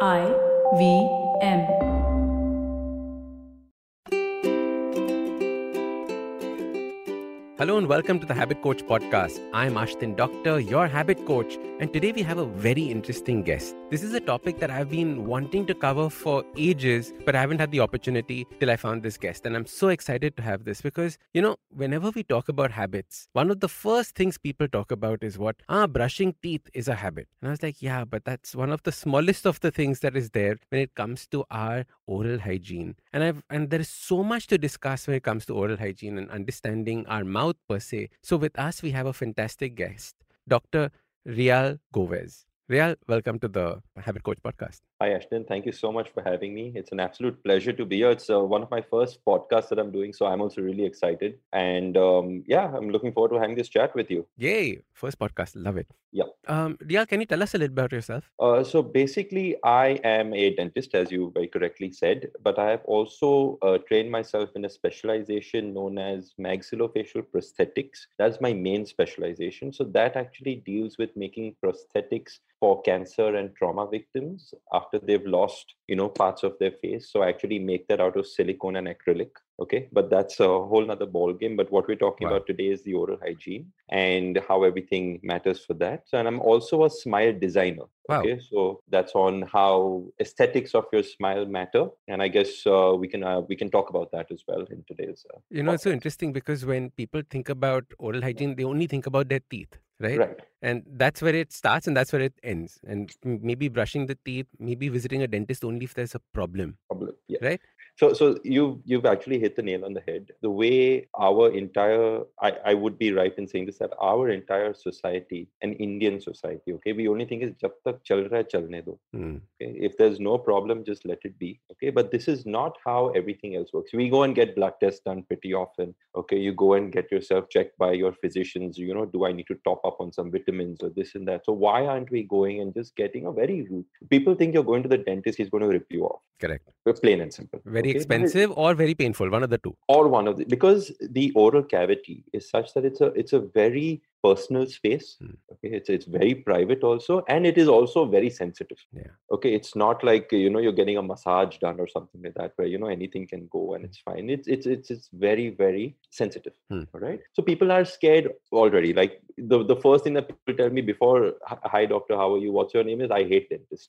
I V M. Hello and welcome to the Habit Coach podcast. I'm Ashdin Doctor, your habit coach, and today we have a very interesting guest. This is a topic that I've been wanting to cover for ages, but I haven't had the opportunity till I found this guest. And I'm so excited to have this because, you know, whenever we talk about habits, one of the first things people talk about is what? Ah, brushing teeth is a habit. And I was like, yeah, but that's one of the smallest of the things that is there when it comes to our oral hygiene. And I've and there is so much to discuss when it comes to oral hygiene and understanding our mouth per se. So with us we have a fantastic guest, Dr. Reiyal Goveas. Reiyal, welcome to the Habit Coach podcast. Hi, Ashdin. Thank you so much for having me. It's an absolute pleasure to be here. It's uh, one of my first podcasts that I'm doing, so I'm also really excited. And um, yeah, I'm looking forward to having this chat with you. Yay! First podcast, love it. Yeah. Um, Reiyal, can you tell us a little about yourself? Uh, so basically, I am a dentist, as you very correctly said, but I have also uh, trained myself in a specialization known as maxillofacial prosthetics. That's my main specialization. So that actually deals with making prosthetics for cancer and trauma victims after they've lost you know parts of their face. So I actually make that out of silicone and acrylic okay but that's a whole nother ball game but what we're talking Wow. about today is the oral hygiene and how everything matters for that and i'm also a smile designer Wow. okay so that's on how aesthetics of your smile matter and i guess uh, we can uh, we can talk about that as well in today's uh, You know, it's so interesting because when people think about oral hygiene, they only think about their teeth, right? right And that's where it starts and that's where it ends. And maybe brushing the teeth, maybe visiting a dentist only if there's a problem. problem yeah Right. So so you've you've actually hit the nail on the head. The way our entire i i would be right in saying this that our entire society an indian society okay? We only think is jab tak chal raha chalne do Hmm. okay? If there's no problem just let it be okay? But this is not how everything else works. We go and get blood tests done pretty often okay? You go and get yourself checked by your physicians you know do i need to top up on some vitamins or this and that? So why aren't we going and just getting a very root people think you're going to the dentist he's going to rip you off Correct. Plain and simple Very okay? Expensive or very painful, one of the two. or one of the because the oral cavity is such that it's a it's a very personal space Hmm. okay? It's it's very private also and it is also very sensitive. Yeah. okay it's not like you know you're getting a massage done or something like that where you know anything can go and it's fine. It's it's it's, it's very very sensitive Hmm. all right? So people are scared already. Like the, the first thing that people tell me before "Hi- doctor how are you? What's your name? is i hate dentists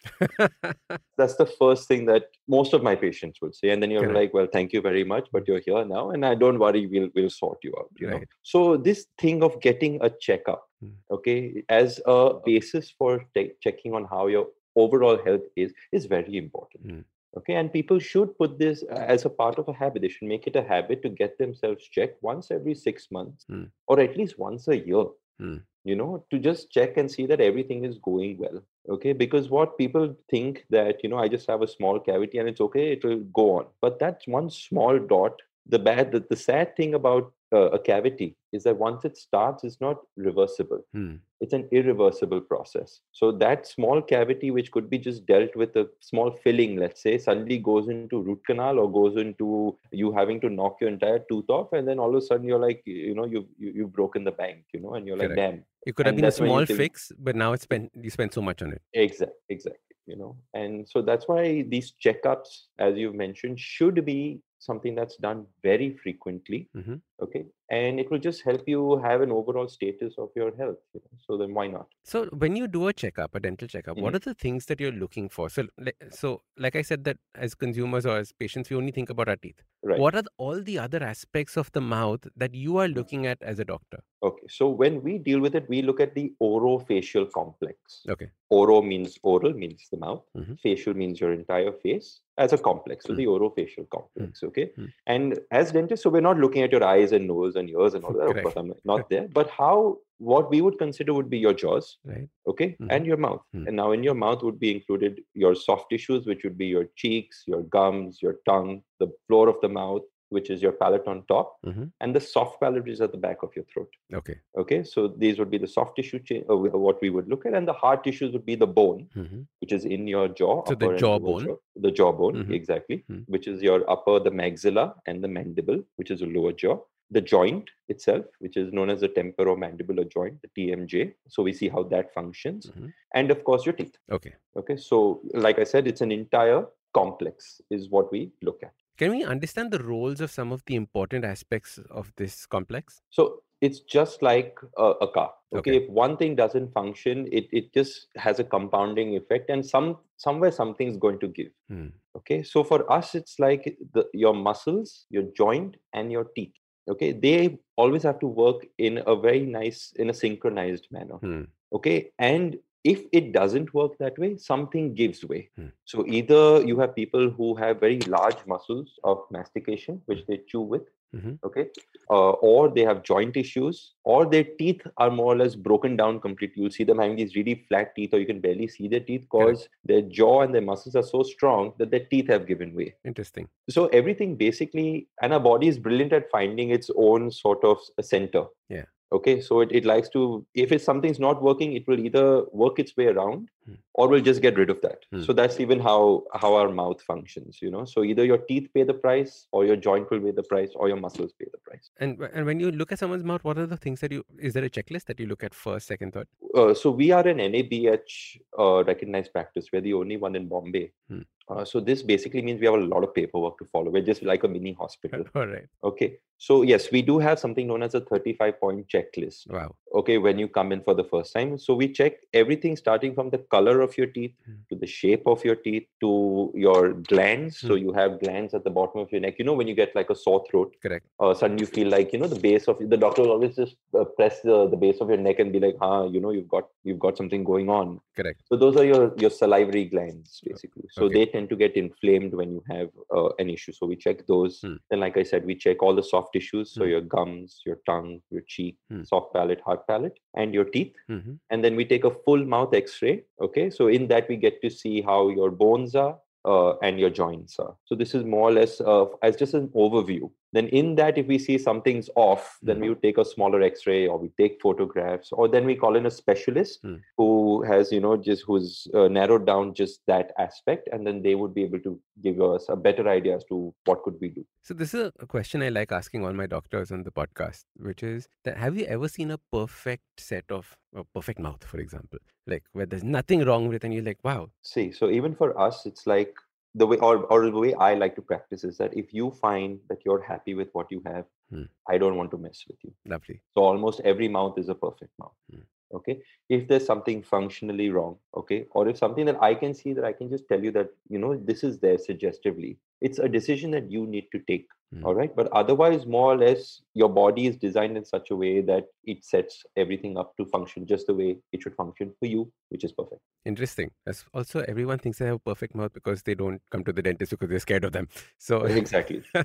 that's the first thing that most of my patients would say and then you're like well thank you very much but you're here now and i don't worry we'll we'll sort you out you know? So this thing of getting a checkup Hmm. okay as a basis for te- checking on how your overall health is is very important Hmm. okay and people should put this uh, as a part of a habit they should make it a habit to get themselves checked once every 6 months Hmm. or at least once a year Hmm. you know to just check and see that everything is going well okay because what people think that you know i just have a small cavity and it's okay it will go on but that's one small dot the bad the, the sad thing about uh, a cavity is that once it starts it's not reversible Hmm. it's an irreversible process so that small cavity which could be just dealt with a small filling let's say suddenly goes into root canal or goes into you having to knock your entire tooth off and then all of a sudden you're like you know you've you, you've broken the bank you know and you're like Correct. damn It could have And been a you small fix, but now it's spent you spend so much on it. Exactly, exactly. You know, and so that's why these checkups, as you've mentioned, should be something that's done very frequently. Mhm. Okay, and it will just help you have an overall status of your health. You know? So then why not? So when you do a checkup, a dental checkup, what Mhm. are the things that you're looking for? So, like, so like I said, that as consumers or as patients, we only think about our teeth. Right. What are the, all the other aspects of the mouth that you are looking at as a doctor? Okay, so when we deal with it, we look at the orofacial complex. Okay. Oro means oral, means the mouth. Mhm. Facial means your entire face as a complex. So Mm. the orofacial complex. Okay. Mm. And as dentists, so we're not looking at your eyes and nose and ears and all that. Of course, I'm not there. But how what we would consider would be your jaws, Right. okay, Mhm. and your mouth. Mm. And now in your mouth would be included your soft tissues, which would be your cheeks, your gums, your tongue, the floor of the mouth, which is your palate on top, Mhm. and the soft palate, which is at the back of your throat. Okay. Okay, so these would be the soft tissue, cha- uh, what we would look at, and the hard tissues would be the bone, hmm which is in your jaw. So the upper and lower jawbone. jaw. The jawbone, Mhm. exactly, Mm. which is your upper, the maxilla, and the mandible, which is the lower jaw. The joint itself, which is known as the temporomandibular joint, the TMJ. So we see how that functions, Mhm. and of course your teeth. Okay. Okay, so like I said, it's an entire complex is what we look at. Can we understand the roles of some of the important aspects of this complex? So it's just like a, a car. Okay? Okay. if one thing doesn't function, it it just has a compounding effect, and some somewhere something's going to give. Hmm. Okay, so for us, it's like the, your muscles, your joint, and your teeth. Okay, they always have to work in a very nice, in a synchronized manner. Hmm. Okay, and if it doesn't work that way, something gives way. Hmm. So either you have people who have very large muscles of mastication, which they chew with, Mhm. okay, uh, or they have joint issues, or their teeth are more or less broken down completely. You'll see them having these really flat teeth, or you can barely see their teeth because their jaw and their muscles are so strong that their teeth have given way. Interesting. So everything basically, and our body is brilliant at finding its own sort of center. Yeah. Okay, so it, it likes to, if it's something's not working, it will either work its way around Hmm. or will just get rid of that. Hmm. So that's even how how our mouth functions, you know. So either your teeth pay the price, or your joint will pay the price, or your muscles pay the price. And and when you look at someone's mouth, what are the things that you is there a checklist that you look at first, second, third? Uh, so we are an NABH uh, recognized practice. We're the only one in Bombay. Hmm. Uh, so this basically means we have a lot of paperwork to follow. We're just like a mini hospital. All right. Okay. So yes, we do have something known as a 35 point checklist. Wow. Okay, when you come in for the first time. So we check everything starting from the color of your teeth Hmm. to the shape of your teeth to your glands. So Hmm. you have glands at the bottom of your neck. You know when you get like a sore throat, Correct. uh, suddenly you feel like you know the base of the doctor will always just uh, press the, the base of your neck and be like, "Ah, you know you've got you've got something going on." Correct. So those are your your salivary glands basically. So okay. they tend to get inflamed when you have uh, an issue. So we check those. Hmm. Then, like I said, we check all the soft tissues. So Hmm. your gums, your tongue, your cheek, Hmm. soft palate, hard palate, and your teeth. hmm And then we take a full mouth X-ray. Okay, so in that we get to see how your bones are. Uh, and your joints are. So this is more or less uh, as just an overview. Then in that, if we see something's off, then we would take a smaller X-ray or we take photographs, or then we call in a specialist Hmm. who has you know just who's uh, narrowed down just that aspect and then they would be able to give us a better idea as to what could we do. So this is a question I like asking all my doctors on the podcast, which is that have you ever seen a perfect set of a perfect mouth, for example, like where there's nothing wrong with it, and you're like, wow, see so even for us it's like the way or, or the way i like to practice is that if you find that you're happy with what you have Hmm. i don't want to mess with you lovely. so almost every mouth is a perfect mouth Hmm. okay if there's something functionally wrong okay or if something that i can see that i can just tell you that you know this is there suggestively it's a decision that you need to take Hmm. all right but otherwise more or less your body is designed in such a way that it sets everything up to function just the way it should function for you which is perfect Interesting. That's also everyone thinks they have a perfect mouth because they don't come to the dentist because they're scared of them. So exactly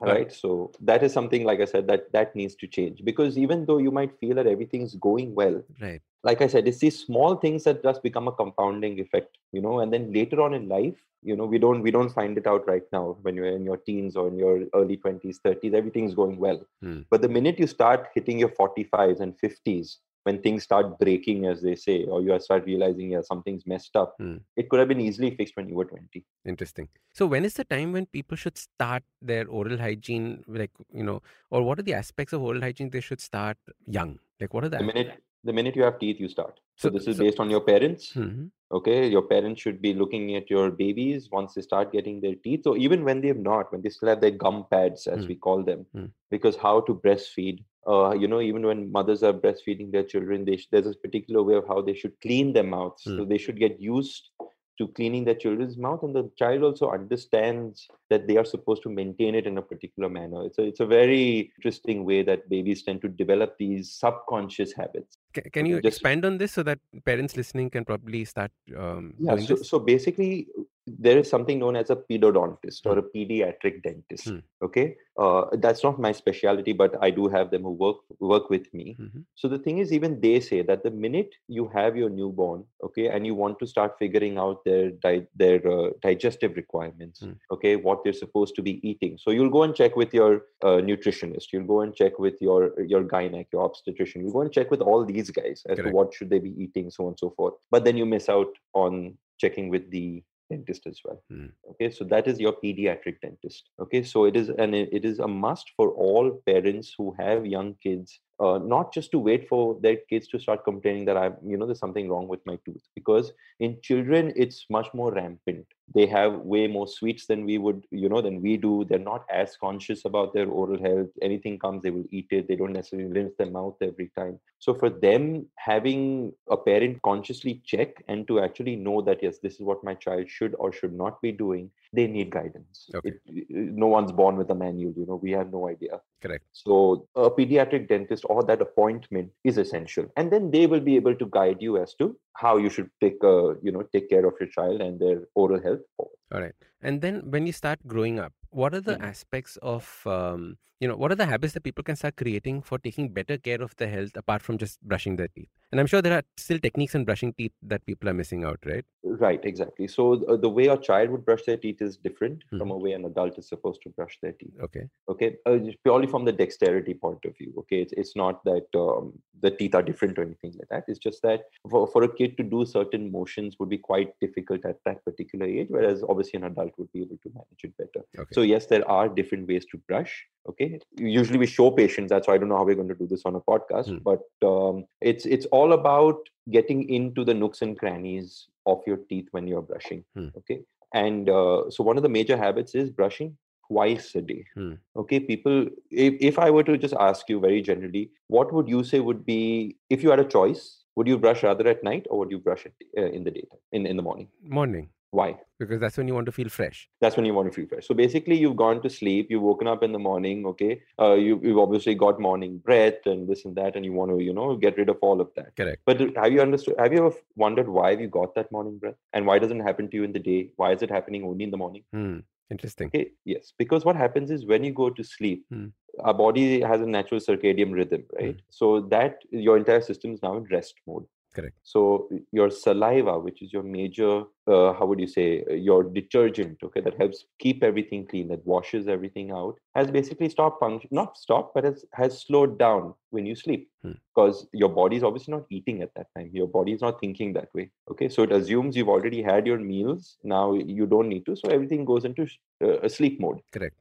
Right. right so that is something like i said that that needs to change because even though you might feel that everything's going well right. Like I said, it's these small things that just become a compounding effect, you know, and then later on in life, you know, we don't we don't find it out right now when you're in your teens or in your early 20s, 30s, everything's going well. Hmm. But the minute you start hitting your 45s and 50s, when things start breaking, as they say, or you start realizing, yeah, something's messed up, Hmm. it could have been easily fixed when you were 20. Interesting. So when is the time when people should start their oral hygiene? Like, you know, or what are the aspects of oral hygiene they should start young? Like, what are the The minute the minute you have teeth, you start. So, So- this is so- based on your parents. Mhm. okay your parents should be looking at your babies once they start getting their teeth so even when they have not when they still have their gum pads as Mm. we call them Mm. because how to breastfeed uh, you know even when mothers are breastfeeding their children they sh- there's a particular way of how they should clean their mouths so Mm. they should get used to cleaning their children's mouth and the child also understands that they are supposed to maintain it in a particular manner it's a, it's a very interesting way that babies tend to develop these subconscious habits Can you Just- expand on this so that parents listening can probably start um, Yeah, so, this? so basically, there is something known as a pedodontist or a pediatric dentist. Hmm. Okay, uh, that's not my specialty, but I do have them who work work with me. Mhm. So the thing is, even they say that the minute you have your newborn, okay, and you want to start figuring out their di- their uh, digestive requirements, Hmm. okay, what they're supposed to be eating. So you'll go and check with your uh, nutritionist. You'll go and check with your your gynec, your obstetrician. You'll go and check with all these guys as Correct. to what should they be eating, so on and so forth. But then you miss out on checking with the dentist as well. Hmm. Okay, so that is your pediatric dentist. Okay, so it is and it it is a must for all parents who have young kids uh, not just to wait for their kids to start complaining that I'm, you know, there's something wrong with my tooth. Because in children, it's much more rampant. They have way more sweets than we would, you know, than we do. They're not as conscious about their oral health. Anything comes, they will eat it. They don't necessarily rinse their mouth every time. So for them, having a parent consciously check and to actually know that yes, this is what my child should or should not be doing, they need guidance. Okay. It, no one's born with a manual. You know, we have no idea. Correct. So a pediatric dentist or that appointment is essential, and then they will be able to guide you as to how you should take, uh, you know, take care of your child and their oral health. Forward. All right. And then when you start growing up, what are the Mhm. aspects of, um, you know, what are the habits that people can start creating for taking better care of their health apart from just brushing their teeth? And I'm sure there are still techniques in brushing teeth that people are missing out, right? Right, exactly. So uh, the way a child would brush their teeth is different from Mhm. a way an adult is supposed to brush their teeth. Okay. Okay, uh, purely from the dexterity point of view. Okay, it's it's not that um, the teeth are different or anything like that. It's just that for, for a kid to do certain motions would be quite difficult at that particular age, whereas obviously an adult would be able to manage it better. Okay. So yes, there are different ways to brush. Okay, usually we show patients. That's why I don't know how we're going to do this on a podcast, Hmm. but um, it's it's all about getting into the nooks and crannies of your teeth when you're brushing. Hmm. Okay, and uh, so one of the major habits is brushing twice a day. Hmm. Okay, people. If if I were to just ask you very generally, what would you say would be if you had a choice? Would you brush rather at night or would you brush it uh, in the daytime, in in the morning? Morning, Why? because that's when you want to feel fresh. that's when you want to feel fresh. So basically, you've gone to sleep, you've woken up in the morning, okay. Uh, you, you've obviously got morning breath and this and that, and you want to, you know, get rid of all of that. Correct. But have you understood? Have you ever wondered why you got that morning breath, and why doesn't it happen to you in the day? Why is it happening only in the morning? Hmm. Interesting. Okay, yes, because what happens is when you go to sleep, Hmm. our body has a natural circadian rhythm, right? So that your entire system is now in rest mode. Correct. So your saliva, which is your major, uh, how would you say, uh, your detergent, okay, that helps keep everything clean, that washes everything out, has basically stopped function, not stopped, but has, has slowed down when you sleep Hmm. because your body is obviously not eating at that time. Your body is not thinking that way. Okay, so it assumes you've already had your meals. Now you don't need to, so everything goes into sh- uh, a sleep mode. Correct.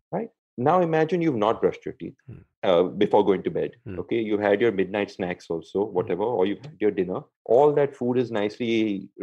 Now imagine you've not brushed your teeth Hmm. uh, before going to bed. Hmm. Okay, you've had your midnight snacks also, whatever, or you've had your dinner. All that food is nicely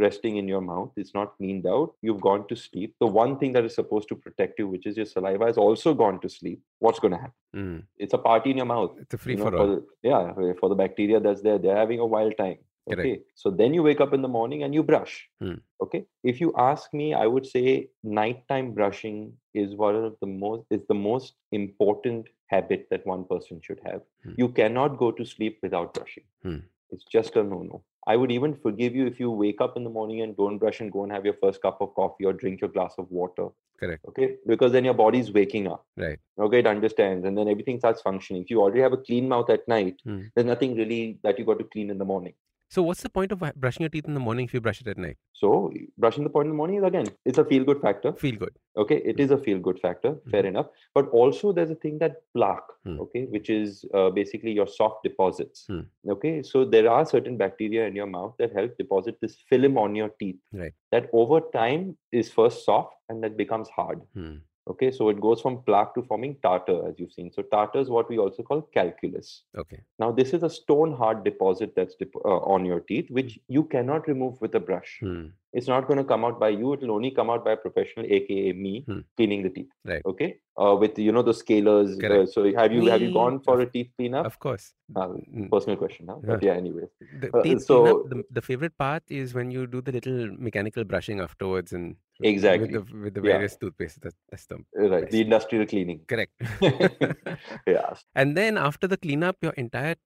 resting in your mouth. It's not cleaned out. You've gone to sleep. The one thing that is supposed to protect you, which is your saliva, has also gone to sleep. What's going to happen? Hmm. It's a party in your mouth. It's a free you know, for for all. the, yeah, for the bacteria that's there, they're having a wild time. Correct. Okay, so then you wake up in the morning and you brush. Hmm. Okay, if you ask me, I would say nighttime brushing is one of the most is the most important habit that one person should have. Hmm. You cannot go to sleep without brushing. Hmm. It's just a no-no. I would even forgive you if you wake up in the morning and don't brush and go and have your first cup of coffee or drink your glass of water. Correct. Okay, because then your body's waking up. Right. Okay, it understands, and then everything starts functioning. If you already have a clean mouth at night, Hmm. there's nothing really that you got to clean in the morning. So what's the point of brushing your teeth in the morning if you brush it at night? So brushing the point in the morning is again, it's a feel good factor. Feel good. Okay, it is a feel good factor, fair enough. But also there's a thing that plaque, Hmm. okay, which is uh, basically your soft deposits. Hmm. Okay, so there are certain bacteria in your mouth that help deposit this film on your teeth. Right. That over time is first soft and that becomes hard. Hmm. Okay, so it goes from plaque to forming tartar, as you've seen. So tartar is what we also call calculus. Okay. Now, this is a stone hard deposit that's dep- uh, on your teeth, which you cannot remove with a brush. Hmm. It's not going to come out by you. It will only come out by a professional, aka me, Hmm. cleaning the teeth. Right. Okay. Uh, with you know the scalers. Uh, so have you have you gone for a teeth cleanup? Of course. Uh, Mm. personal question now. But yeah, anyways. The Uh, teeth so- cleanup, the, the favorite part is when you do the little mechanical brushing afterwards and Exactly. with the, with the Yeah. various toothpaste. That, that's the Uh, Right. The industrial cleaning. correct. yeah. and then after the cleanup, your entire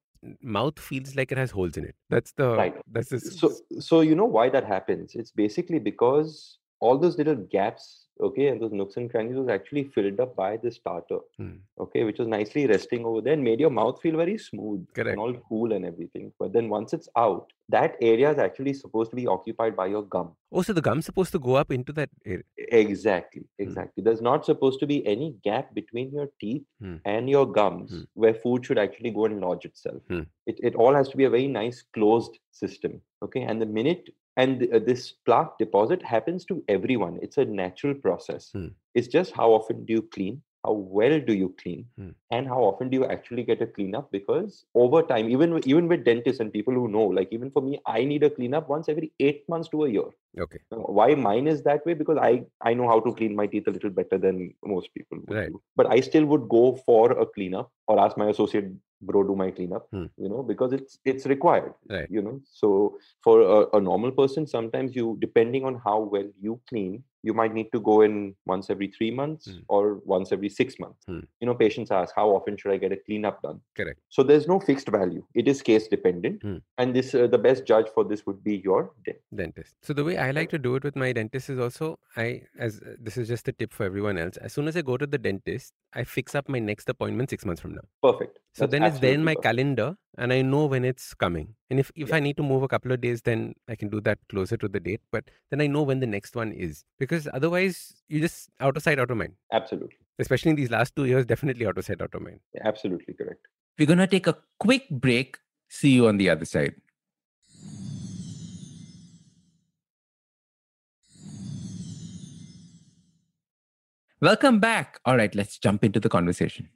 mouth feels like it has holes in it. That's the Right. That's the So so you know why that happens? It's basically because all those little gaps, okay, and those nooks and crannies was actually filled up by the tartar Hmm. okay, which was nicely resting over there and made your mouth feel very smooth Correct. and all cool and everything. But then once it's out, that area is actually supposed to be occupied by your gum. Oh, so the gum's supposed to go up into that area. Exactly, exactly. There's not supposed to be any gap between your teeth Hmm. and your gums Hmm. where food should actually go and lodge itself. Hmm. It, it all has to be a very nice closed system. Okay. And the minute and uh, this plaque deposit happens to everyone it's a natural process Hmm. it's just how often do you clean how well do you clean Hmm. and how often do you actually get a cleanup because over time even even with dentists and people who know like even for me i need a cleanup once every 8 months to a year Okay. Uh, why mine is that way because i i know how to clean my teeth a little better than most people would Right. do. but i still would go for a cleanup or ask my associate bro do my cleanup Hmm. you know because it's it's required Right. you know so for a, a normal person sometimes you depending on how well you clean you might need to go in once every three months Hmm. or once every six months Hmm. you know patients ask how often should i get a cleanup done Correct. so there's no fixed value it is case dependent Hmm. and this uh, the best judge for this would be your dentist Dentist. So the way I like to do it with my dentist is also I as uh, this is just a tip for everyone else. As soon as I go to the dentist, I fix up my next appointment six months from now. perfect So That's then it's there in my calendar and I know when it's coming. And if, if Yeah. I need to move a couple of days, then I can do that closer to the date. But then I know when the next one is. Because otherwise you just out of sight, out of mind. absolutely Especially in these last two years, definitely out of sight, out of mind. absolutely correct We're going to take a quick break. See you on the other side. Welcome back. All right, let's jump into the conversation.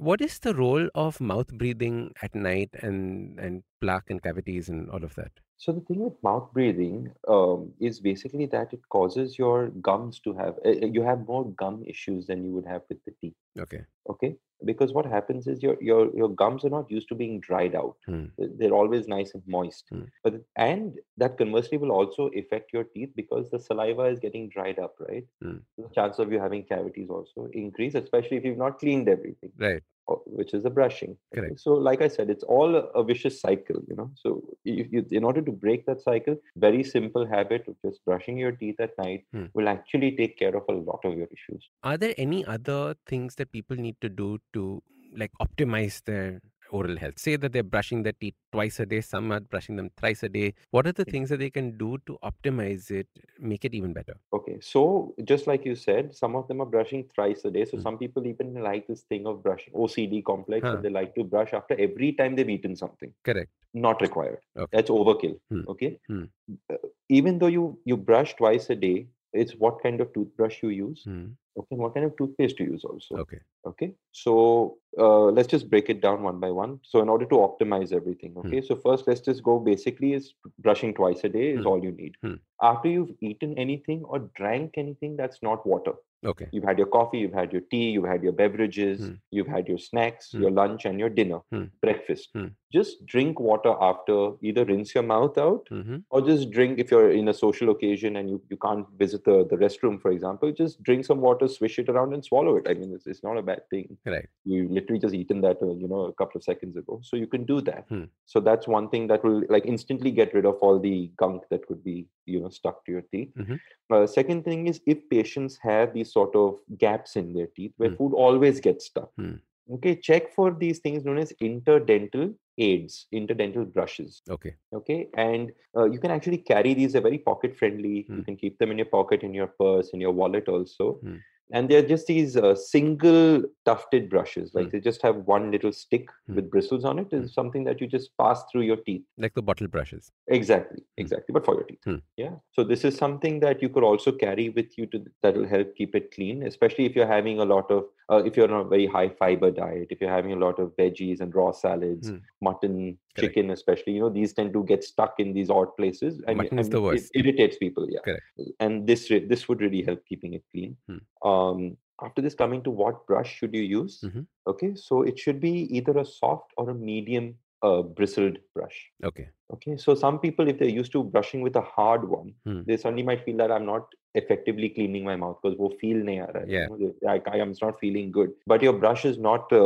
What is the role of mouth breathing at night and, and plaque and cavities and all of that? So the thing with mouth breathing um, is basically that it causes your gums to have uh, you have more gum issues than you would have with the teeth. Okay. Okay, because what happens is your your your gums are not used to being dried out. Hmm. They're always nice and moist. Hmm. But and that conversely will also affect your teeth because the saliva is getting dried up, right? Hmm. The chance of you having cavities also increase, especially if you've not cleaned everything Right. Or- which is the brushing. Correct. So, like I said, it's all a, vicious cycle, you know. So, if you, in order to break that cycle, very simple habit of just brushing your teeth at night Hmm. will actually take care of a lot of your issues. Are there any other things that people need to do to like optimize their oral health? Say that they're brushing their teeth twice a day, some are brushing them thrice a day. What are the things that they can do to optimize it, make it even better? Okay, so just like you said, some of them are brushing thrice a day. So, Hmm. some people even like this thing of brushing OCD complex, Huh. and they like to brush after every time they've eaten something. Correct. Not required. Okay. That's overkill. Hmm. Okay. Hmm. Uh, even though you you brush twice a day, it's what kind of toothbrush you use. Hmm. Okay, what kind of toothpaste you use also. Okay. Okay, so uh, let's just break it down one by one. So, in order to optimize everything, Hmm. okay, so first let's just go basically is brushing twice a day is Hmm. all you need. After you've eaten anything or drank anything that's not water, Okay. you've had your coffee, you've had your tea, you've had your beverages, Hmm. you've had your snacks, Hmm. your lunch, and your dinner, Hmm. breakfast. Hmm. Just drink water after, either rinse your mouth out hmm or just drink if you're in a social occasion and you, you can't visit the, the restroom, for example, just drink some water, swish it around, and swallow it. I mean, it's, it's not a bad thing. Right. You literally just eaten that, uh, you know, a couple of seconds ago. So you can do that. Hmm. So that's one thing that will like instantly get rid of all the gunk that could be, you know, stuck to your teeth. Mhm. Uh, second thing is if patients have these sort of gaps in their teeth where Hmm. food always gets stuck. Hmm. Okay, check for these things known as interdental aids, interdental brushes Okay. okay and uh, you can actually carry these they're very pocket friendly Hmm. you can keep them in your pocket in your purse in your wallet also Hmm. And they're just these uh, single tufted brushes like Hmm. they just have one little stick Hmm. with bristles on it is something that you just pass through your teeth Like the bottle brushes. exactly Hmm. exactly but for your teeth Hmm. yeah so this is something that you could also carry with you to that will help keep it clean especially if you're having a lot of uh, if you're on a very high fiber diet if you're having a lot of veggies and raw salads Hmm. mutton Correct. chicken especially you know these tend to get stuck in these odd places and, and the it irritates people yeah Correct. and this this would really help keeping it clean Hmm. um after this coming to what brush should you use Mhm. okay so it should be either a soft or a medium uh, bristled brush Okay. Okay, so some people, if they're used to brushing with a hard one, Hmm. they suddenly might feel that I'm not effectively cleaning my mouth because wo feel nahi aa raha. Yeah. I, am not feeling good. But your brush is not a,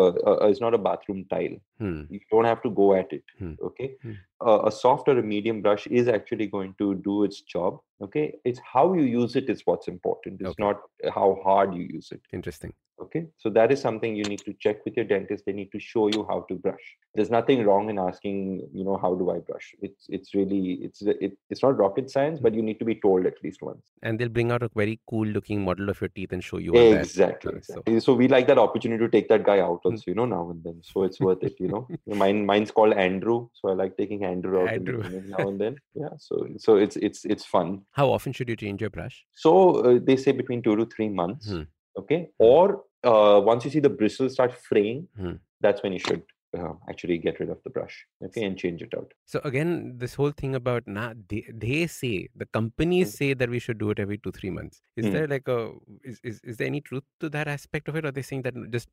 is not a bathroom tile. Hmm. You don't have to go at it. Hmm. Okay. Hmm. Uh, a soft or a medium brush is actually going to do its job. Okay. It's how you use it is what's important. It's okay. not how hard you use it. Interesting. Okay. So that is something you need to check with your dentist. They need to show you how to brush. There's nothing wrong in asking, you know, how do I brush? It's it's really it's it, it's not rocket science, hmm. but you need to be told at least once. And they'll bring out a very cool looking model of your teeth and show you that. Exactly. Uh, so- So, we like that opportunity to take that guy out Hmm. also, you know, now and then. So it's worth it, you know. Mine, mine's called Andrew, so I like taking Andrew out Andrew. clinic now and then. Yeah. So, so it's it's it's fun. How often should you change your brush? So uh, they say between two to three months. Hmm. Okay. Or uh, once you see the bristles start fraying, Hmm. that's when you should uh, actually get rid of the brush. Okay, and change it out. So again, this whole thing about nah, they, they say the companies Mm. say that we should do it every two three months. Is Mm. there like a is, is is there any truth to that aspect of it? Or are they saying that just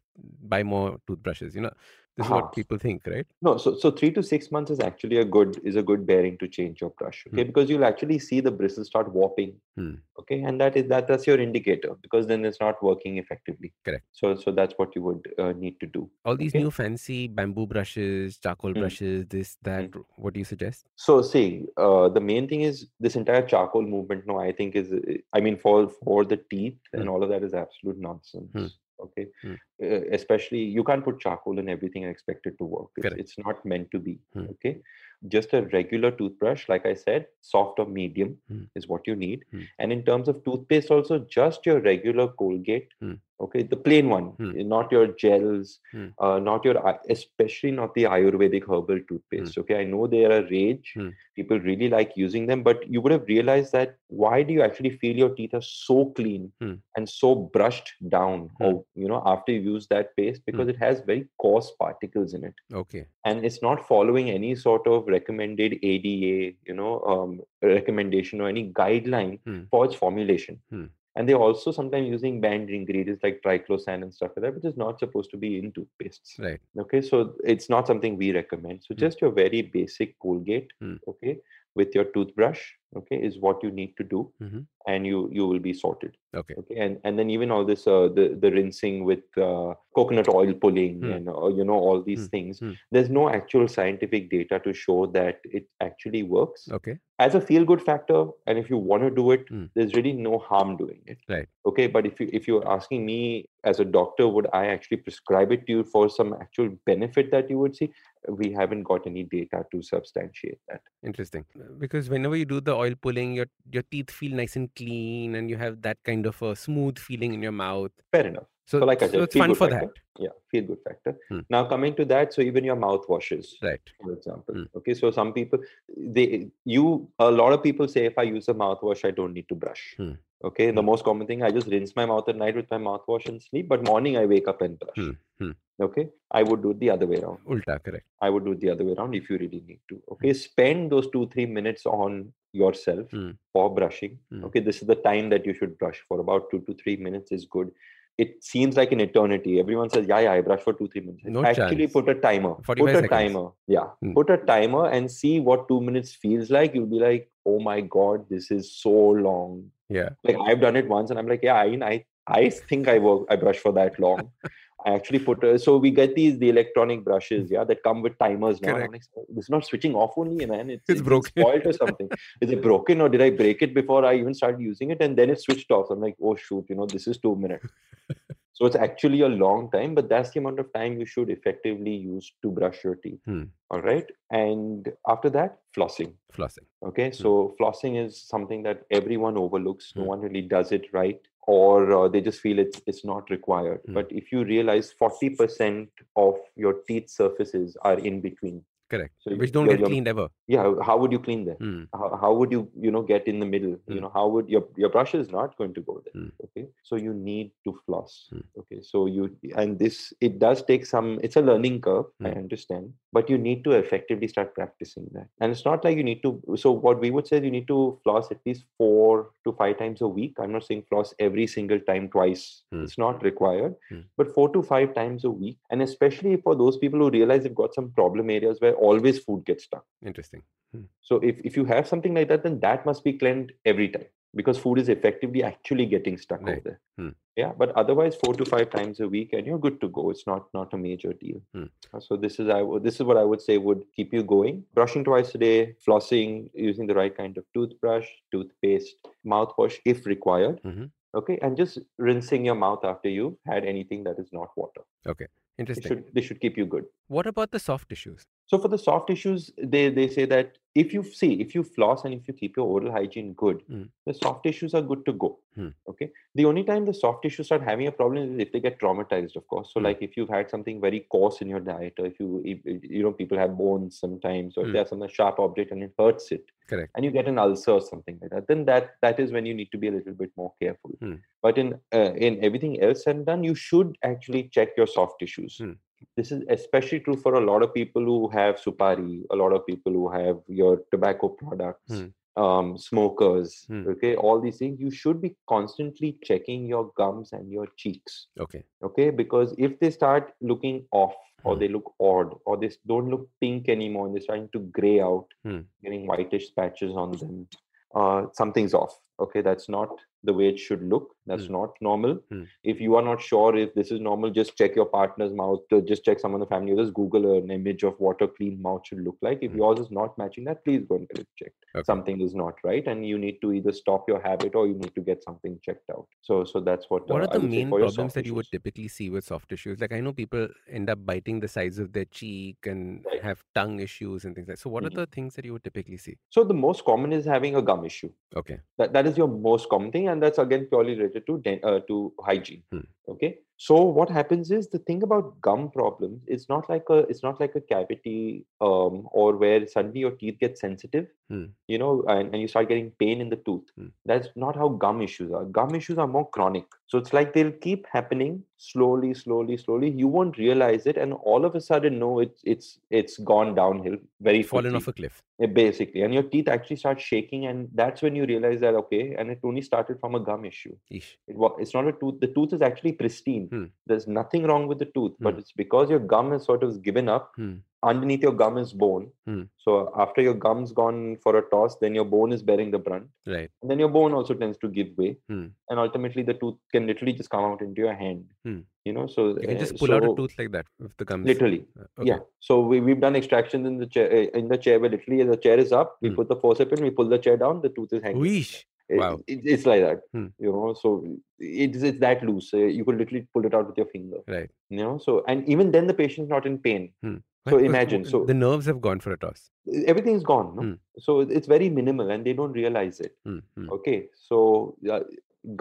buy more toothbrushes? You know, this is Huh. what people think, right? No, so so three to six months is actually a good is a good bearing to change your brush. Okay, Hmm. because you'll actually see the bristles start warping. Hmm. Okay, and that is that that's your indicator because then it's not working effectively. Correct. So so that's what you would uh, need to do. All these Okay. new fancy bamboo brushes, charcoal Mm. brushes, this that. What do you suggest? So see, uh, the main thing is this entire charcoal movement. No, I think is, I mean, for for the teeth and Hmm. all of that is absolute nonsense. Hmm. Okay, Hmm. uh, especially you can't put charcoal in everything and expect it to work. It's, it's not meant to be. Hmm. Okay, just a regular toothbrush, like I said, soft or medium Hmm. is what you need. Hmm. And in terms of toothpaste, also just your regular Colgate. Hmm. Okay, the plain one, Hmm. eh, not your gels, Hmm. uh, not your, especially not the Ayurvedic herbal toothpaste. Okay, I know they are a rage. Hmm. People really like using them, but you would have realized that why do you actually feel your teeth are so clean Hmm. and so brushed down, Hmm. or you know, after you use that paste because it has very coarse particles in it Okay. and it's not following any sort of recommended ADA, you know, um, recommendation or any guideline Hmm. for its formulation. And they're also sometimes using banned ingredients like triclosan and stuff like that, which is not supposed to be in toothpastes. Right. Okay, so it's not something we recommend. So Hmm. just your very basic Colgate, Hmm. okay, with your toothbrush, okay, is what you need to do, Mhm. and you you will be sorted Okay. okay and and then even all this uh, the the rinsing with uh, coconut oil pulling Hmm. and uh, you know all these Hmm. things Hmm. there's no actual scientific data to show that it actually works Okay. as a feel good factor and if you want to do it Hmm. there's really no harm doing it Right. okay but if you if you're asking me as a doctor would i actually prescribe it to you for some actual benefit that you would see we haven't got any data to substantiate that Interesting. Because whenever you do the oil pulling, your your teeth feel nice and clean, and you have that kind of a smooth feeling in your mouth. fair enough So, so like i said it's fun for factor. that. yeah feel good factor Hmm. now coming to that so even your mouthwashes Right. for example. Mm. Okay, so some people, they, you, a lot of people say if I use a mouthwash, I don't need to brush. Mm. Okay, the Mm. most common thing, I just rinse my mouth at night with my mouthwash and sleep, but morning I wake up and brush. Okay, I would do it the other way around. Ulta, correct. I would do it the other way around if you really need to. Okay, spend those two, three minutes on yourself Mm. for brushing. Mm. Okay, this is the time that you should brush for about two to three minutes is good. It seems like an eternity. Everyone says, "Yeah, yeah, I brush for two, three minutes." No Actually, chance. put a timer. Put a seconds. timer. Yeah, Mm. put a timer and see what two minutes feels like. You'll be like, "Oh my god, this is so long." Yeah. Like I've done it once, and I'm like, "Yeah, I I, I think I work. I brush for that long." I actually put a, so we get these the electronic brushes, yeah, that come with timers now. like, is not switching off only, man. It's, It's it's broken. spoiled or something. is it broken or did I break it before I even started using it? And then it switched off. I'm like, oh shoot, you know, this is two minutes. so it's actually a long time, but that's the amount of time you should effectively use to brush your teeth. Hmm. All right. And after that, flossing. Flossing. Okay, so flossing is something that everyone overlooks. No Mm. one really does it right, or uh, they just feel it's it's not required. Mm. But if you realize forty percent of your teeth surfaces are in between, Correct. So Which don't get cleaned ever. yeah, how would you clean them? Hmm. How, how would you you know get in the middle? You Mm. know how would your your brush is not going to go there. Mm. Okay, so you need to floss. Mm. Okay, so you and this it does take some. It's a learning curve. I Mm. understand, but you need to effectively start practicing that. And it's not like you need to. So what we would say is you need to floss at least four to five times a week. I'm not saying floss every single time twice. Mm. It's not required, Mm. but four to five times a week. And especially for those people who realize they've got some problem areas where always food gets stuck. Interesting. Hmm. So if, if you have something like that, then that must be cleaned every time because food is effectively actually getting stuck over there. Hmm. Yeah, but otherwise four to five times a week and you're good to go. It's not not a major deal. Hmm. Uh, So this is I this is what I would say would keep you going. Brushing twice a day, flossing, using the right kind of toothbrush, toothpaste, mouthwash if required. Mhm. Okay, and just rinsing your mouth after you've had anything that is not water. Okay. They Interesting. should they should keep you good. What about the soft tissues? So for the soft tissues, they they say that if you see if you floss and if you keep your oral hygiene good, Mm. the soft tissues are good to go. Hmm. Okay. The only time the soft tissues start having a problem is if they get traumatized, of course. So Hmm. like if you've had something very coarse in your diet, or if you if, you know people have bones sometimes, or if there's some sharp object and it hurts it, Correct. and you get an ulcer or something like that, then that that is when you need to be a little bit more careful. But in uh, in everything else said and done, you should actually check your soft tissues. Hmm. This is especially true for a lot of people who have supari, a lot of people who have your tobacco products, Hmm. um, smokers. Hmm. Okay, all these things. You should be constantly checking your gums and your cheeks. Okay. Okay, because if they start looking off or Hmm. they look odd or they don't look pink anymore and they're starting to gray out, Hmm. getting whitish patches on them, uh, something's off. Okay, that's not the way it should look. That's Hmm. not normal. Hmm. If you are not sure if this is normal, just check your partner's mouth. uh, Just check someone in the family. Just Google an image of what a clean mouth should look like. If Hmm. yours is not matching that, please go and get it checked. Okay. Something is not right, and you need to either stop your habit or you need to get something checked out. So, so that's what. What uh, are the main problems that you would typically see with soft tissues? Like I know people end up biting the sides of their cheek and Right. have tongue issues and things like. that So what Mhm. are the things that you would typically see? So the most common is having a gum issue. Okay. That that is your most common thing, and that's again purely related to den- uh, to hygiene. Hmm. Okay. So what happens is the thing about gum problems. It's not like a it's not like a cavity um, or where suddenly your teeth get sensitive. Hmm. You know, and, and you start getting pain in the tooth. Hmm. That's not how gum issues are. Gum issues are more chronic. So it's like they'll keep happening slowly, slowly, slowly. You won't realize it, and all of a sudden, no, it's it's it's gone downhill very Fallen off a cliff. Yeah, basically and your teeth actually start shaking and that's when you realize that okay and it only started from a gum issue Eesh. it it's not a tooth the tooth is actually pristine Hmm. there's nothing wrong with the tooth but Hmm. it's because your gum has sort of given up Hmm. underneath your gum is bone Hmm. so after your gum's gone for a toss then your bone is bearing the brunt Right. and then your bone also tends to give way and ultimately the tooth can literally just come out into your hand you know so You can uh, just pull out a tooth like that if the gums. literally uh, Okay. yeah. So we, we've done extractions in the chair uh, in the chair where literally the chair is up, we put the forceps in, we pull the chair down, the tooth is hanging. Weesh. It- Wow. it- it's like that. Hmm. You know, so it's it's that loose. Uh, you could literally pull it out with your finger. Right. You know, so and even then the patient's not in pain. Hmm. So imagine, so- the nerves have gone for a toss. Everything's gone. No? Hmm. So it's very minimal and they don't realize it. Hmm. Hmm. Okay. So uh,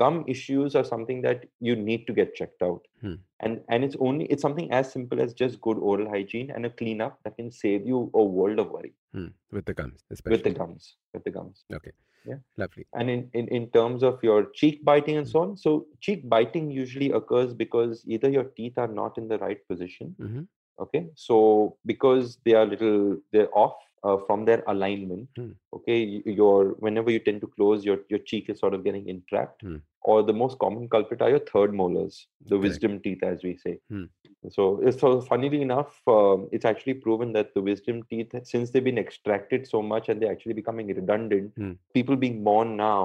gum issues are something that you need to get checked out. Hmm. And and it's only it's something as simple as just good oral hygiene and a cleanup that can save you a world of worry. Hmm. With the gums, especially. with the gums with the gums Okay. Yeah. Lovely. and in, in in terms of your cheek biting and Mm. so on so cheek biting usually occurs because either your teeth are not in the right position hmm okay so because they are little they're off uh, from their alignment Hmm. okay your whenever you tend to close your your cheek is sort of getting entrapped Hmm. or the most common culprit are your third molars the Correct. wisdom teeth as we say Hmm. so it's so funnily enough um, it's actually proven that the wisdom teeth since they've been extracted so much and they're actually becoming redundant Hmm. people being born now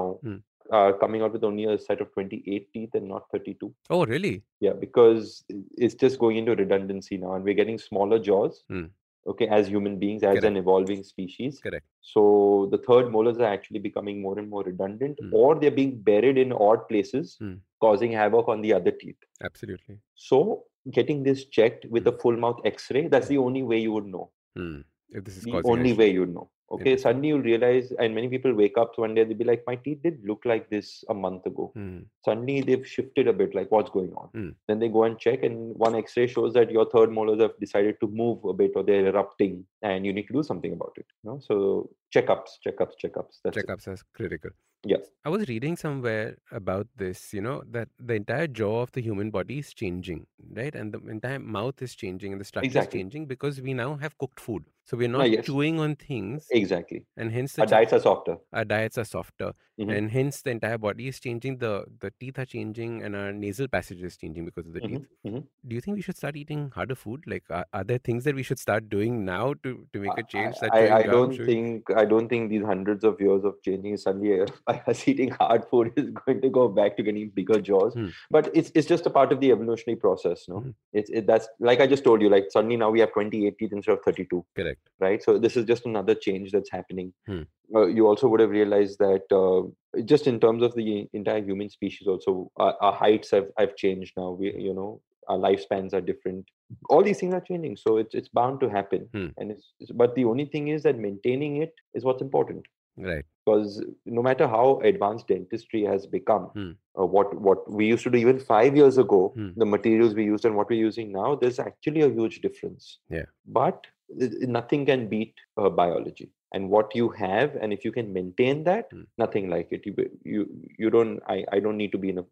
are coming out with only a set of 28 teeth and not 32 Oh, really? yeah, because it's just going into redundancy now, and we're getting smaller jaws. Hmm. Okay, as human beings, as Correct. an evolving species. Correct. So the third molars are actually becoming more and more redundant, Hmm. or they're being buried in odd places, Hmm. causing havoc on the other teeth. Absolutely. So getting this checked with a full mouth X-ray, that's the only way you would know. Hmm. If this is The causing only issue. way you'd know. Okay, Interesting. suddenly you'll realize, and many people wake up one day, they'll be like, "My teeth did look like this a month ago." Hmm. suddenly they've shifted a bit like what's going on Hmm. then they go and check and one x-ray shows that your third molars have decided to move a bit or they're erupting and you need to do something about it you know? so checkups checkups checkups that's it. Checkups as critical. yes I was reading somewhere about this, you know, that the entire jaw of the human body is changing, right? And the entire mouth is changing and the structure Exactly. is changing because we now have cooked food. So we're Ah, not yes. chewing on things exactly and hence the our ch- diets are softer our diets are softer Mhm. and hence the entire body is changing the the teeth are changing and our nasal passage is changing because of the Mhm, teeth mhm. do you think we should start eating harder food like are, are there things that we should start doing now to to make a change that I, I don't should- think I don't think these hundreds of years of changing suddenly us eating hard food is going to go back to getting bigger jaws. Hmm. But it's it's just a part of the evolutionary process, no? Mhm. It's it, that's like I just told you. Like suddenly now we have 28 teeth instead of 32. correct right? So this is just another change that's happening. Hmm. Uh, you also would have realized that uh, just in terms of the entire human species, also our, our heights have have changed now. We, you know, our lifespans are different all these things are changing so it's it's bound to happen Hmm. and it's, it's but the only thing is that maintaining it is what's important Right. because no matter how advanced dentistry has become Hmm. uh, what what we used to do even 5 years ago Hmm. the materials we used and what we're using now there's actually a huge difference Yeah. but i- nothing can beat uh, biology and what you have and if you can maintain that Hmm. nothing like it you you you don't i i don't need to be in a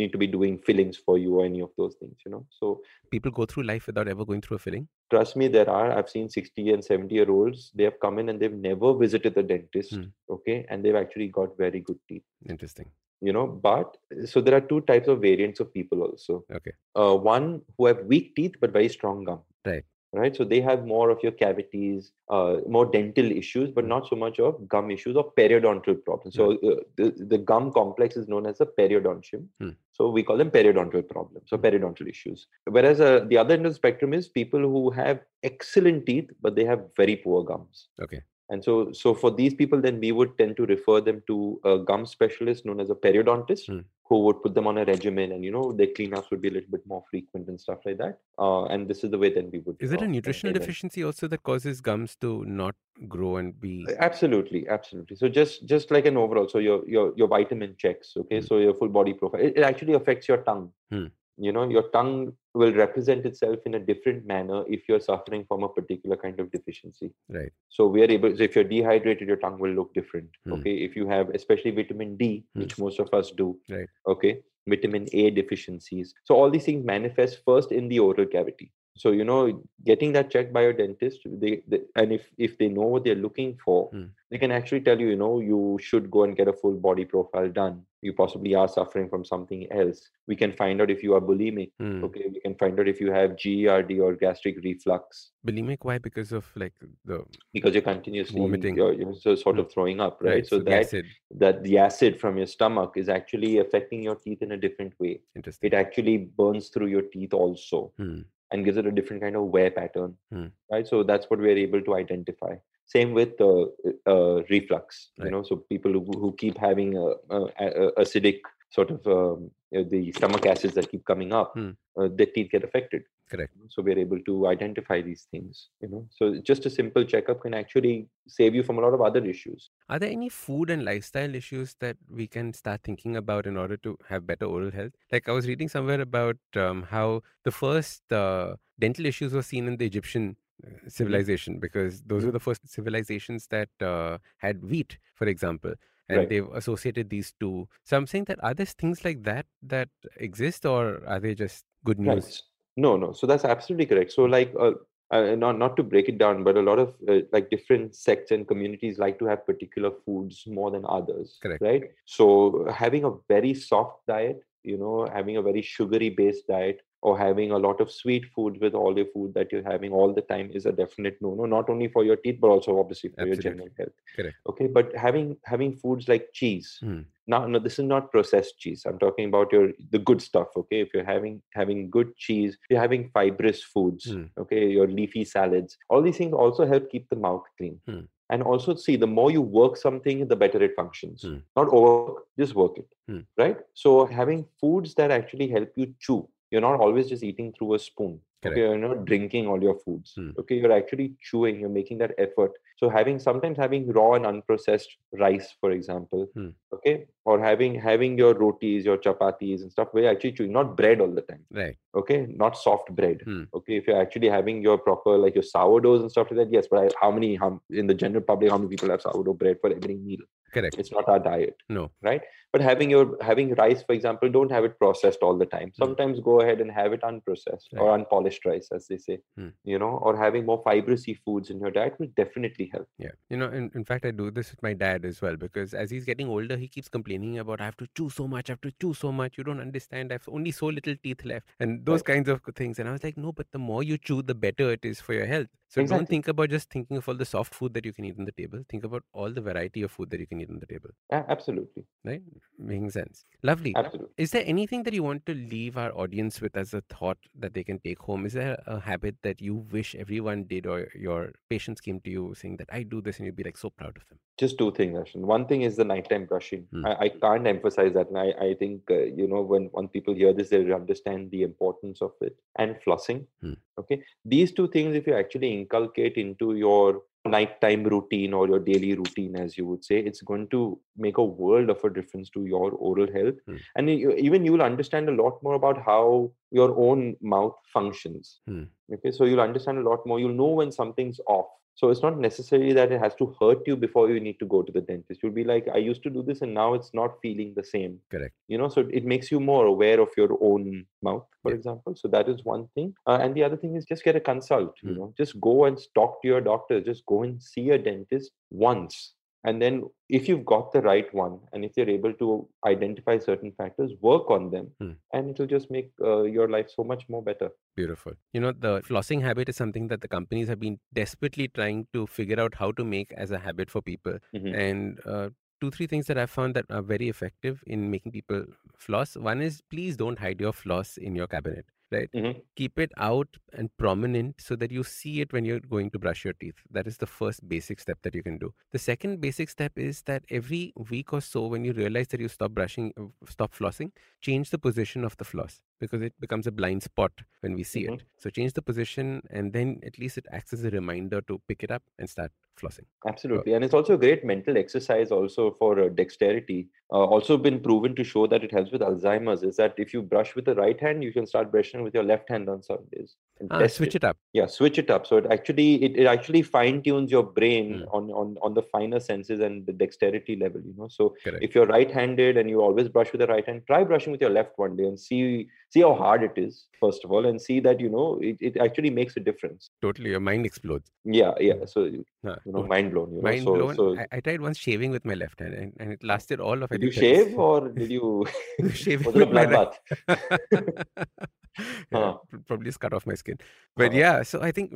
need to be doing fillings for you or any of those things you know so People go through life without ever going through a filling. trust me there are i've seen 60 and 70 year olds they have come in and they've never visited the dentist Hmm. okay and they've actually got very good teeth Interesting. you know but so there are two types of variants of people also Okay. uh, one who have weak teeth but very strong gum Right. Right so they have more of your cavities uh, more dental issues but not so much of gum issues or periodontal problems so uh, the, the gum complex is known as a periodontium Mm. so we call them periodontal problems or Mm. periodontal issues whereas uh, the other end of the spectrum is people who have excellent teeth but they have very poor gums Okay. And so so for these people then we would tend to refer them to a gum specialist known as a periodontist Hmm. who would put them on a regimen and you know their cleanups would be a little bit more frequent and stuff like that uh, and this is the way then we would Is it uh, a nutritional them. deficiency also that causes gums to not grow and be absolutely absolutely so just just like an overall so your your your vitamin checks okay Hmm. so your full body profile it, it actually affects your tongue Hmm. You know your tongue will represent itself in a different manner if you're suffering from a particular kind of deficiency right? so we are able so if you're dehydrated your tongue will look different Hmm. okay if you have especially vitamin d which most of us do Right. okay vitamin a deficiencies so all these things manifest first in the oral cavity so you know getting that checked by your dentist they, they and if if they know what they're looking for Hmm. they can actually tell you you know you should go and get a full body profile done you possibly are suffering from something else we can find out if you are bulimic Hmm. okay we can find out if you have gerd or gastric reflux Bulimic, why? Because of like the because you're continuously Vomiting. you're, you're so sort Hmm. of throwing up right, so, the that acid. that the acid from your stomach is actually affecting your teeth in a different way Interesting. it actually burns through your teeth also Hmm. And gives it a different kind of wear pattern Hmm. right? So that's what we're able to identify. Same with uh, uh, reflux you know? So people who, who keep having a, a, a acidic sort of um, the stomach acids that keep coming up Hmm. uh, their teeth get affected Correct. so we're able to identify these things you know so just a simple checkup can actually save you from a lot of other issues Are there any food and lifestyle issues that we can start thinking about in order to have better oral health? Like I was reading somewhere about um, how the first uh, dental issues were seen in the Egyptian uh, civilization because those Mhm. were the first civilizations that uh, had wheat, for example. And Right. they've associated these two. So I'm saying that are there things like that that exist, or are they just good Right. news? No, no. So that's absolutely correct. So like, uh, uh, not not to break it down, but a lot of uh, like different sects and communities like to have particular foods more than others. Correct. Right. So having a very soft diet, you know, having a very sugary based diet, or having a lot of sweet foods with all your food that you're having all the time is a definite no no. Not only for your teeth, but also obviously for your general health. Correct. Okay. But having having foods like cheese, Hmm. now no this is not processed cheese i'm talking about your the good stuff okay if you're having having good cheese you're having fibrous foods Hmm. okay your leafy salads all these things also help keep the mouth clean Hmm. and also see the more you work something the better it functions Hmm. not overwork just work it Hmm. right so having foods that actually help you chew you're not always just eating through a spoon Correct. okay you're not drinking all your foods Hmm. okay you're actually chewing you're making that effort so having sometimes having raw and unprocessed rice for example Hmm. okay or having having your rotis your chapatis and stuff where you're actually chewing not bread all the time Right. okay not soft bread Hmm. okay if you're actually having your proper like your sourdoughs and stuff like that yes but I, how many how, in the general public how many people have sourdough bread for every meal Correct. it's not our diet No. right but having your having rice for example don't have it processed all the time sometimes go ahead and have it unprocessed or unpolished rice as they say Hmm. you know or having more fibrousy foods in your diet will definitely help Yeah. You know, in, in fact, I do this with my dad as well because as he's getting older, he keeps complaining about, I have to chew so much, I have to chew so much. You don't understand. I have only so little teeth left. And those Right. kinds of things. And I was like, no, but the more you chew, the better it is for your health. So don't think about just thinking of all the soft food that you can eat on the table. Think about all the variety of food that you can meat on the table. Absolutely, Right? Making sense. Lovely. absolutely. Is there anything that you want to leave our audience with as a thought that they can take home? Is there a habit that you wish everyone did, or your patients came to you saying that I do this, and you'd be like so proud of them? Just two things, Ashdin. One thing is the nighttime brushing. Hmm. I, I can't emphasize that, and I, I think uh, you know when when people hear this, they understand the importance of it. And flossing. Hmm. Okay, these two things, if you actually inculcate into your nighttime routine or your daily routine, as you would say, it's going to make a world of a difference to your oral health, Hmm. and you, even you'll understand a lot more about how your own mouth functions. Hmm. Okay, so you'll understand a lot more. You'll know when something's off. So it's not necessarily that it has to hurt you before you need to go to the dentist. You'll be like, I used to do this and now it's not feeling the same. Correct. You know, so it makes you more aware of your own mouth, for Yeah. example. So that is one thing. Uh, and the other thing is just get a consult. You Mm. know, just go and talk to your doctor. Just go and see a dentist once. And then if you've got the right one and if you're able to identify certain factors, work on them Mm. and it'll just make uh, your life so much more better. Beautiful. You know, the flossing habit is something that the companies have been desperately trying to figure out how to make as a habit for people. Mhm. And uh, two, three things that I've found that are very effective in making people floss. One is please don't hide your floss in your cabinet, right? Mhm. Keep it out and prominent so that you see it when you're going to brush your teeth. That is the first basic step that you can do. The second basic step is that every week or so, when you realize that you stop brushing, uh, stop flossing, change the position of the floss because it becomes a blind spot when we see Mhm. it. So change the position, and then at least it acts as a reminder to pick it up and start flossing. Absolutely. And it's also a great mental exercise also for uh, dexterity. Uh, also been proven to show that it helps with Alzheimer's is that if you brush with the right hand, you can start brushing with your left hand on some days. And Ah, switch it up. Yeah, switch it up. So it actually it, it actually fine tunes your brain Mm. on, on on the finer senses and the dexterity level, you know. So Correct. if you're right-handed and you always brush with the right hand, try brushing with your left one day and see see how hard it is, first of all, and see that you know it, it actually makes a difference. Totally, your mind explodes. Yeah, yeah. So you know, cool. mind blown, you know. Mind so, blown. so I, I tried once shaving with my left hand, and, and it lasted all of. I did you shave or did you shaving was it a with my right bloodbath? yeah, Huh. probably just cut off my skin. But Uh, yeah, so I think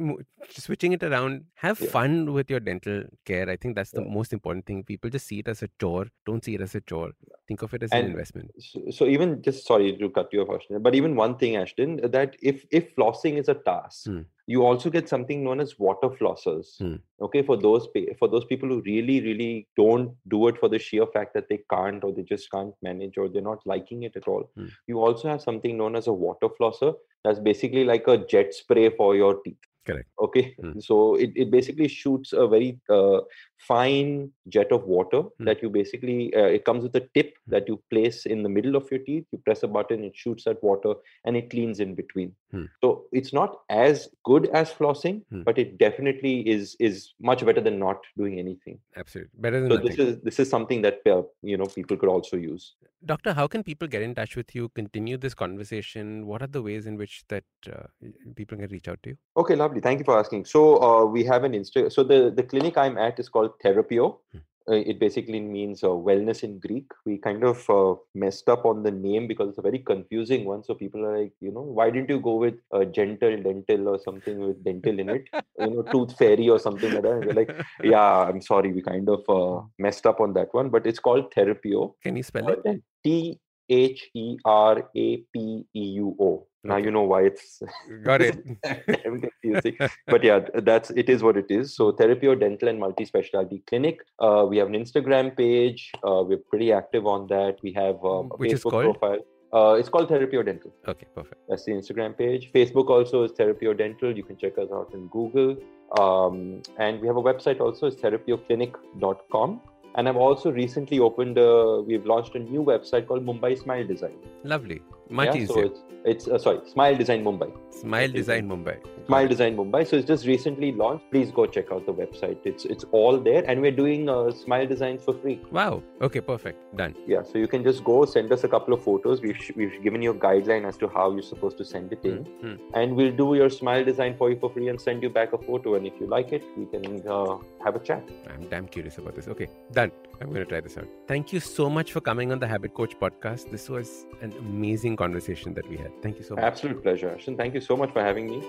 switching it around, have Yeah. fun with your dental care. I think that's the Yeah. most important thing. People just see it as a chore. Don't see it as a chore. Think of it as an investment. so, so even just sorry to cut you off, Ashdin, but even one thing, Ashdin, that if if flossing is a task, Hmm. You also get something known as water flossers. Hmm. Okay, for those for those people who really really don't do it for the sheer fact that they can't or they just can't manage or they're not liking it at all. Hmm. You also have something known as a water flosser. That's basically like a jet spray for your teeth. Correct. Okay, Hmm. so it, it basically shoots a very uh, fine jet of water Hmm. that you basically uh, it comes with a tip that you place in the middle of your teeth you press a button it shoots that water and it cleans in between Hmm. so it's not as good as flossing Hmm. but it definitely is is much better than not doing anything Absolutely. Better than so nothing. this is this is something that uh, you know people could also use Doctor, how can people get in touch with you, continue this conversation? What are the ways in which that uh, people can reach out to you? Okay, lovely. Thank you for asking. So uh, we have an Insta. So the the clinic I'm at is called Therapeuo. Hmm. Uh, it basically means uh, wellness in Greek. We kind of uh, messed up on the name because it's a very confusing one. So people are like, you know, why didn't you go with uh, gentle dental or something with dental in it? you know, tooth fairy or something like that. Like, yeah, I'm sorry, we kind of uh, messed up on that one. But it's called Therapeuo. Can you spell it? T H E R A P E U O. Now you know why it's Got it. Confusing. but yeah, that's it is what it is. So Therapeuo Dental and Multi-Specialty Clinic. Uh, we have an Instagram page. Uh, we're pretty active on that. We have um, a Which Facebook profile. Uh, it's called Therapeuo Dental. Okay, perfect. That's the Instagram page. Facebook also is Therapeuo Dental. You can check us out in Google. Um, and we have a website also. It's therapeuoclinic.com. And I've also recently opened. A, we've launched a new website called Mumbai Smile Design. Lovely. Much yeah, easier. so it's it's uh, sorry, Smile Design Mumbai. Smile. Design Mumbai. Smile Design Mumbai. So it's just recently launched. Please go check out the website. It's it's all there, and we're doing uh, Smile designs for free. Wow. Okay, perfect. Done. Yeah, so you can just go send us a couple of photos. We've sh- we've given you a guideline as to how you're supposed to send it in, Hmm. and we'll do your Smile design for you for free and send you back a photo. And if you like it, we can uh, have a chat. I'm damn curious about this. Okay, done. I'm going to try this out. Thank you so much for coming on the Habit Coach podcast. This was an amazing conversation that we had. Thank you so much. Absolute pleasure, Ashdin. Thank you so much for having me.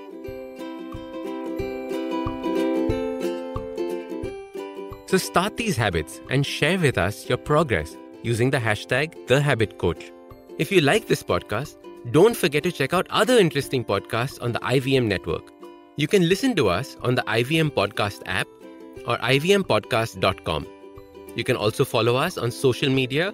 So start these habits and share with us your progress using the hashtag TheHabitCoach. If you like this podcast, don't forget to check out other interesting podcasts on the IVM network. You can listen to us on the IVM Podcast app or ivmpodcast.com. You can also follow us on social media.